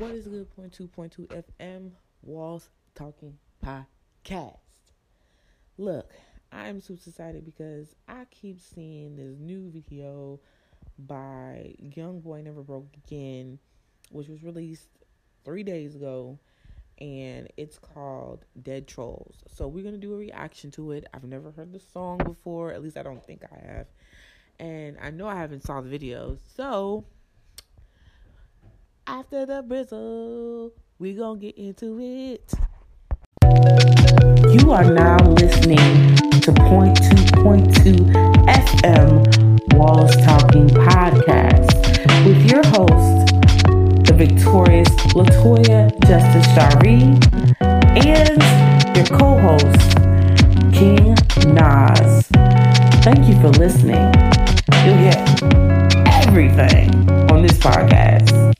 What is good? Point two point two FM Walls Talking Podcast. Look, I'm super excited because I keep seeing this new video by Young Boy Never Broke Again, which was released three days ago, and it's called Dead Trollz. So we're gonna do a reaction to it. I've never heard the song before, at least I don't think I have, and I know I haven't saw the video. So after the bristle. We're gonna get into it. You are now listening to Point Two Point Two FM Walls Talking Podcast with your host, the victorious Latoya Justice Shari, and your co-host, King Nas. Thank you for listening. You'll get everything on this podcast.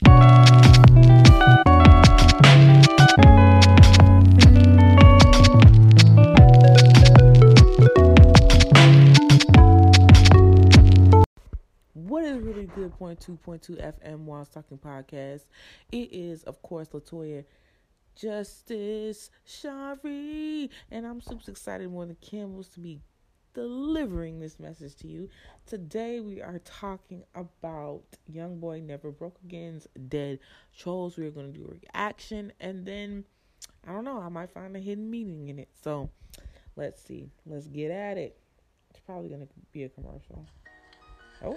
Good? Point two point two FM Walls Talking Podcast. It is, of course, Latoya Justice Shari, and I'm super excited of the Campbells to be delivering this message to you. Today we are talking about Young Boy Never Broke Again's Dead Trollz. We're gonna do a reaction, and then I don't know, I might find a hidden meaning in it. So let's see. Let's get at it. It's probably gonna be a commercial. Oh.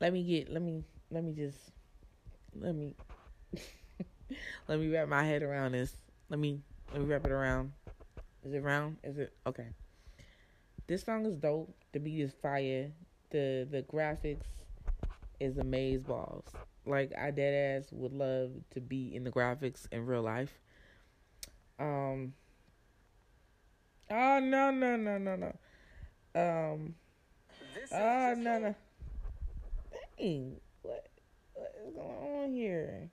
Let me get. Let me. Let me just. Let me. let me wrap my head around this. Let me. Let me wrap it around. Is it round? Is it okay? This song is dope. The beat is fire. The the graphics is amaze balls. Like I dead ass would love to be in the graphics in real life. Um. Oh no no no no no. Um. this Oh no no. Dang, what what is going on here?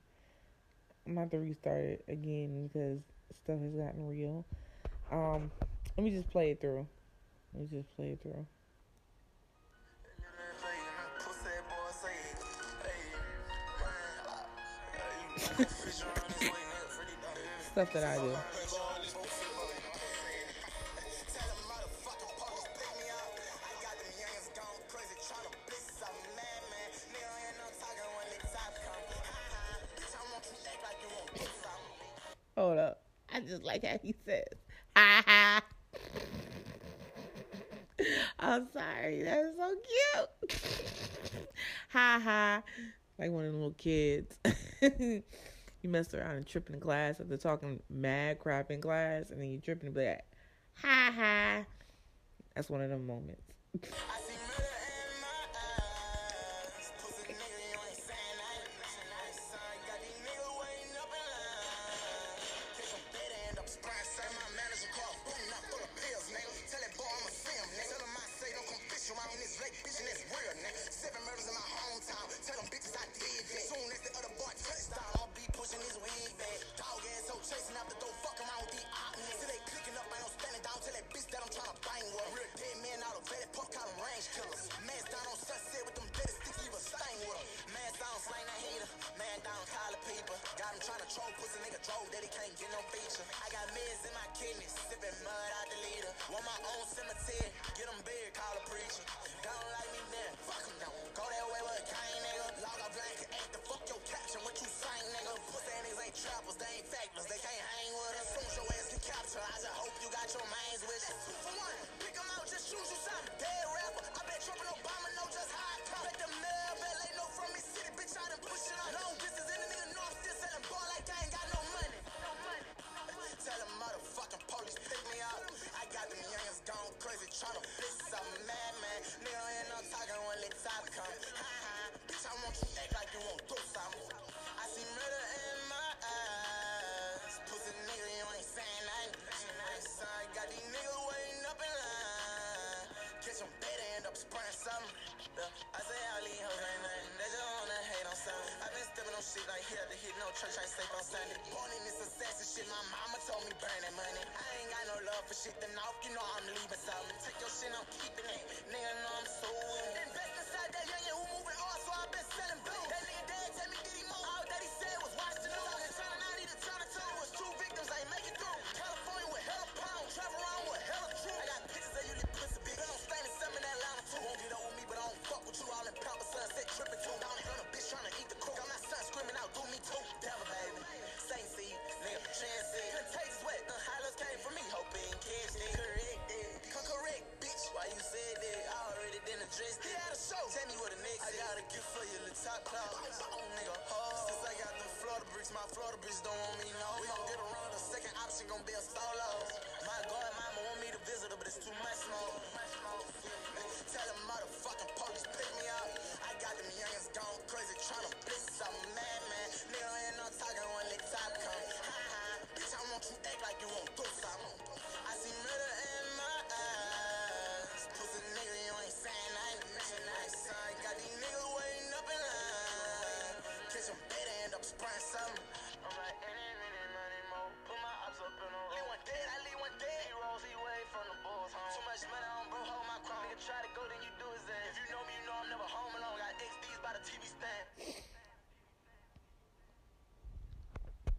I'm about to restart it again because stuff has gotten real. Um, let me just play it through. Let me just play it through. Stuff that I do. Hold up. I just like how he says, ha ha. I'm sorry. That's so cute. ha ha. Like one of the little kids. you mess around and trip in class after talking mad crap in class, and then you tripping and be like, ha ha. That's one of them moments. ran down collar people. Got him trying to troll pussy nigga troll that he can't get no feature. I got meds in my kidneys, sipping mud out the leader. Want my own cemetery, get him big, call a preacher. Don't like me now, fuck him down. Go that way with a cane nigga. Log off blank and act the fuck your caption. What you saying nigga? Pussy niggas ain't trappers, they ain't factors. They can't hang with us. Soon your ass get captured. I just hope you got your minds with you. Two for one. pick Pick 'em out, just choose you something. Dead Born in this assassin shit, my mama told me burn that money. I ain't got no love for shit, then off, you know I'm leaving something. Take your shit, I'm keeping it. Nigga know I'm so Invest inside that young who moving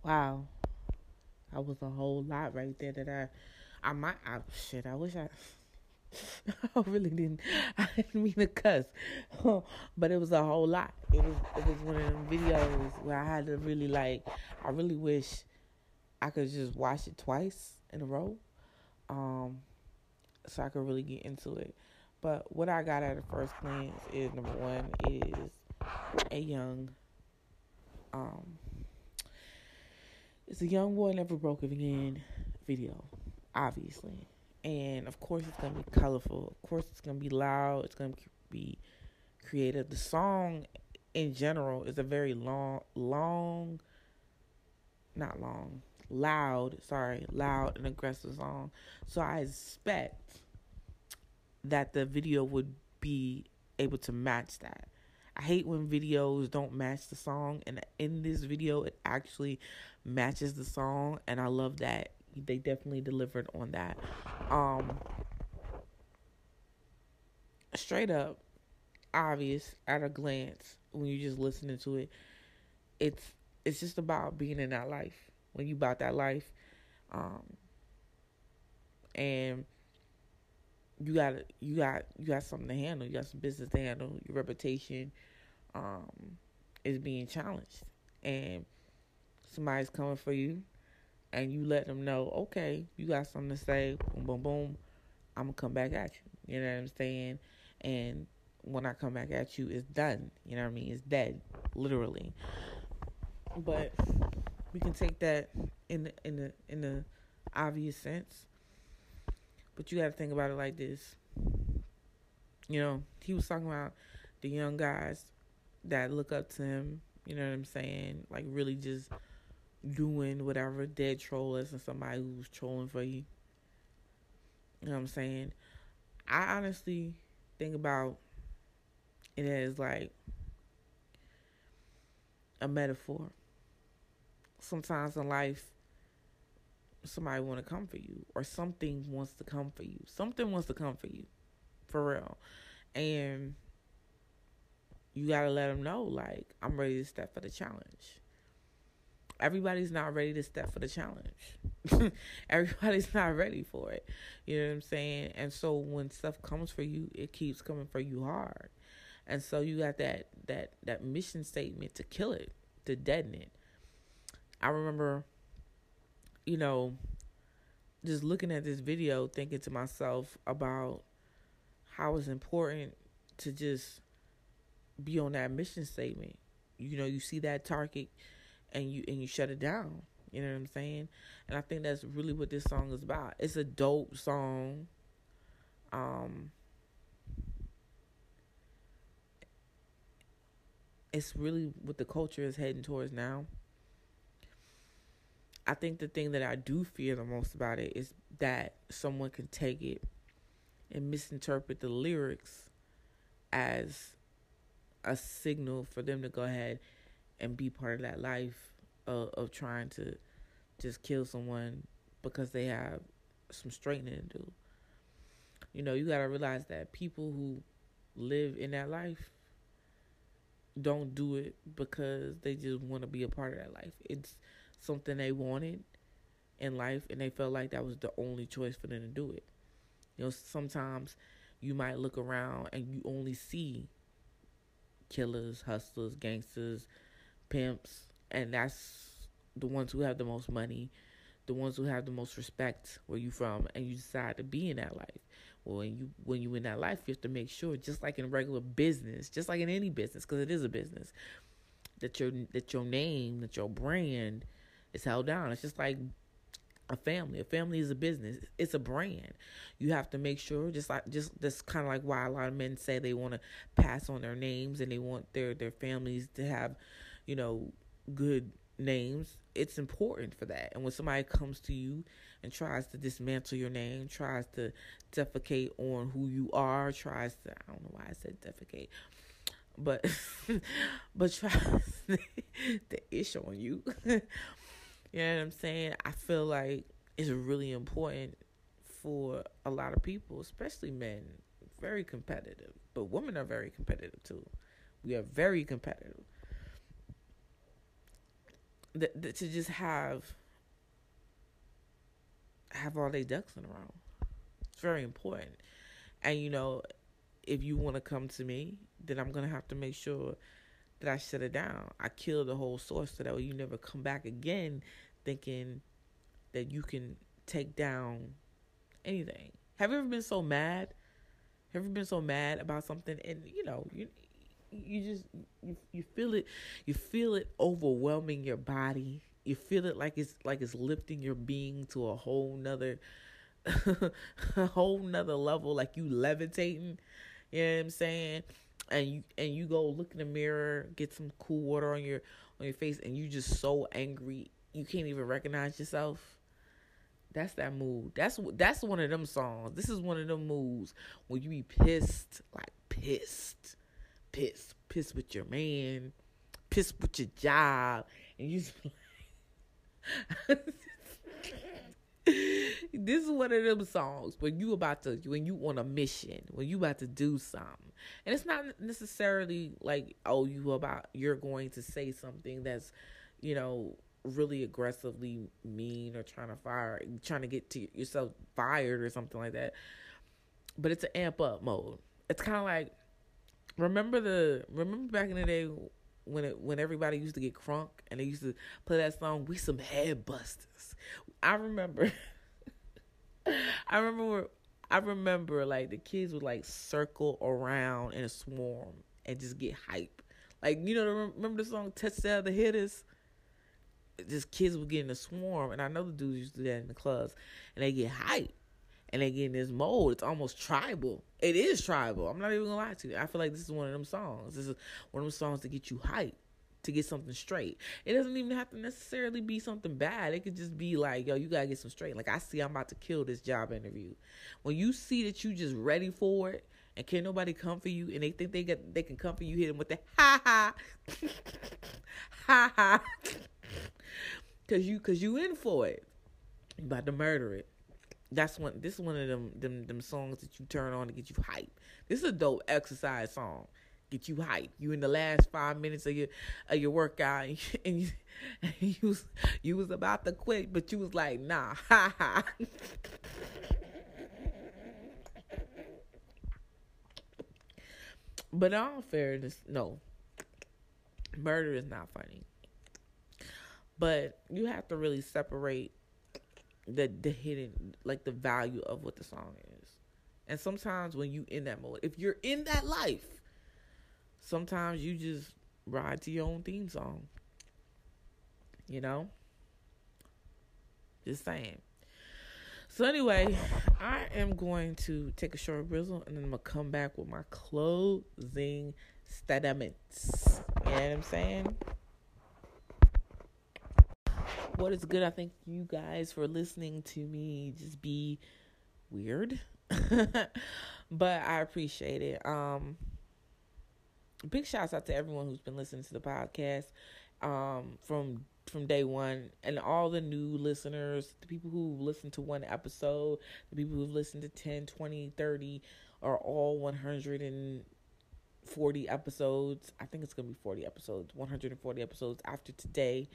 Wow. That was a whole lot right there that I I might I shit, I wish I I really didn't I didn't mean to cuss. but it was a whole lot. It was it was one of them videos where I had to really like I really wish I could just watch it twice in a row. Um so I could really get into it. But what I got at a first glance is number one is a young um it's a young boy never broke again video, obviously. And of course it's gonna be colorful. Of course it's gonna be loud. It's gonna be creative. The song in general is a very long long not long, loud, sorry, loud and aggressive song. So I expect that the video would be able to match that. I hate when videos don't match the song, and in this video, it actually matches the song, and I love that they definitely delivered on that. Um, straight up, obvious at a glance when you're just listening to it, it's it's just about being in that life. When you about that life, um, and you got you got you got something to handle. You got some business to handle. Your reputation um, is being challenged, and somebody's coming for you, and you let them know, okay, you got something to say. Boom, boom, boom. I'm gonna come back at you. You know what I'm saying? And when I come back at you, it's done. You know what I mean? It's dead, literally. But we can take that in the in the in the obvious sense but you got to think about it like this. You know, he was talking about the young guys that look up to him. You know what I'm saying? Like really just doing whatever dead troll is and somebody who's trolling for you. You know what I'm saying? I honestly think about it as like a metaphor. Sometimes in life, somebody want to come for you or something wants to come for you. Something wants to come for you. For real. And you got to let them know like I'm ready to step for the challenge. Everybody's not ready to step for the challenge. Everybody's not ready for it. You know what I'm saying? And so when stuff comes for you, it keeps coming for you hard. And so you got that that that mission statement to kill it, to deaden it. I remember you know, just looking at this video, thinking to myself about how it's important to just be on that mission statement. You know, you see that target and you and you shut it down. You know what I'm saying? And I think that's really what this song is about. It's a dope song. Um it's really what the culture is heading towards now. I think the thing that I do fear the most about it is that someone can take it and misinterpret the lyrics as a signal for them to go ahead and be part of that life of, of trying to just kill someone because they have some straightening to do. You know, you got to realize that people who live in that life don't do it because they just want to be a part of that life. It's something they wanted in life and they felt like that was the only choice for them to do it. You know, sometimes you might look around and you only see killers, hustlers, gangsters, pimps, and that's the ones who have the most money, the ones who have the most respect where you from, and you decide to be in that life. Well, when you when you in that life, you have to make sure, just like in regular business, just like in any business, because it is a business, that your that your name, that your brand is held down. It's just like a family. A family is a business. It's a brand. You have to make sure just like just that's kind of like why a lot of men say they want to pass on their names and they want their their families to have, you know, good names. It's important for that. And when somebody comes to you and tries to dismantle your name, tries to defecate on who you are, tries to I don't know why I said defecate. But but tries the ish on you. You know what I'm saying? I feel like it's really important for a lot of people, especially men, very competitive. But women are very competitive too. We are very competitive. The, the, to just have have all their ducks in a row. It's very important. And you know, if you want to come to me, then I'm gonna have to make sure that I shut it down. I kill the whole source so that way you never come back again thinking that you can take down anything. Have you ever been so mad? Have you ever been so mad about something and you know, you you just you, you feel it you feel it overwhelming your body. You feel it like it's like it's lifting your being to a whole nother a whole nother level, like you levitating. You know what I'm saying? And you and you go look in the mirror, get some cool water on your on your face, and you just so angry you can't even recognize yourself. That's that mood. That's that's one of them songs. This is one of them moods when you be pissed, like pissed, pissed, pissed with your man, pissed with your job, and you. this is one of them songs when you about to when you on a mission when you about to do something and it's not necessarily like oh you about you're going to say something that's you know really aggressively mean or trying to fire, trying to get to yourself fired or something like that. But it's an amp up mode. It's kind of like remember the remember back in the day when it when everybody used to get crunk and they used to play that song "We Some Head Busters." I remember. I remember. I remember like the kids would like circle around in a swarm and just get hype. Like you know, remember the song "Touchdown the Hitters"? just kids would get in a swarm, and I know the dudes used to do that in the clubs, and they get hype, and they get in this mode. It's almost tribal. It is tribal. I'm not even gonna lie to you. I feel like this is one of them songs. This is one of them songs to get you hype, to get something straight. It doesn't even have to necessarily be something bad. It could just be like, yo, you gotta get some straight. Like I see, I'm about to kill this job interview. When you see that you just ready for it, and can't nobody come for you, and they think they get they can come for you, hit them with the ha ha, ha ha. Cause you, cause you in for it. You about to murder it. That's one. This is one of them, them, them songs that you turn on to get you hype. This is a dope exercise song. Get you hype. You in the last five minutes of your of your workout, and you, and you was you was about to quit, but you was like, nah, ha ha. but in all fairness, no, murder is not funny. But you have to really separate the the hidden like the value of what the song is. And sometimes when you in that mode, if you're in that life, sometimes you just ride to your own theme song. You know? Just saying. So anyway, I am going to take a short bristle and then I'm gonna come back with my closing statements. You know what I'm saying? what is good. I thank you guys for listening to me just be weird. but I appreciate it. Um big shouts out to everyone who's been listening to the podcast. um, from from day one, and all the new listeners, the people who listened to one episode, the people who've listened to 10, 20, 30, are all 140 episodes. I think it's gonna be 40 episodes, 140 episodes after today.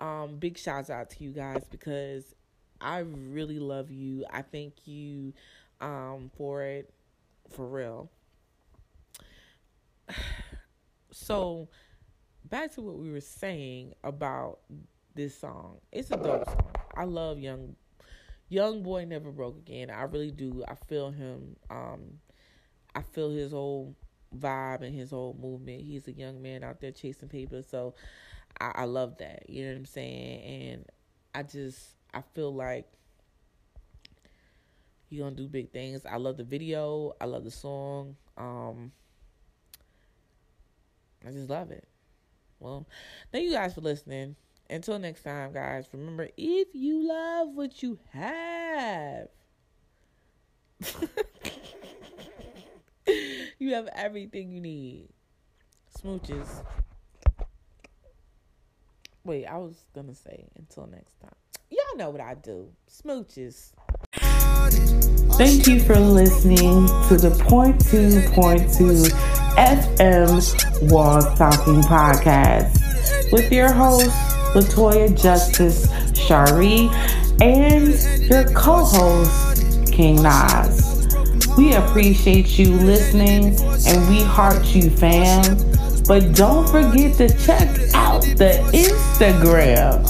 Um, big shouts out to you guys because I really love you. I thank you um, for it, for real. So, back to what we were saying about this song. It's a dope song. I love Young Young Boy Never Broke Again. I really do. I feel him. Um, I feel his whole vibe and his whole movement. He's a young man out there chasing paper. So I, I love that. You know what I'm saying? And I just I feel like he gonna do big things. I love the video. I love the song. Um, I just love it. Well, thank you guys for listening. Until next time, guys, remember if you love what you have, you have everything you need. Smooches. Wait, I was gonna say until next time. Y'all know what I do. Smooches. Thank you for listening to the Point Two Point Two FM Wall Talking Podcast with your host Latoya Justice Shari and your co-host King Nas. We appreciate you listening and we heart you, fam. But don't forget to check out the Instagram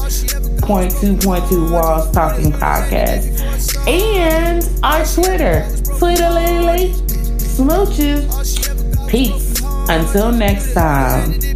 point two point two Walls Talking Podcast and our Twitter, Twitter Lily Smooches. Peace. Until next time.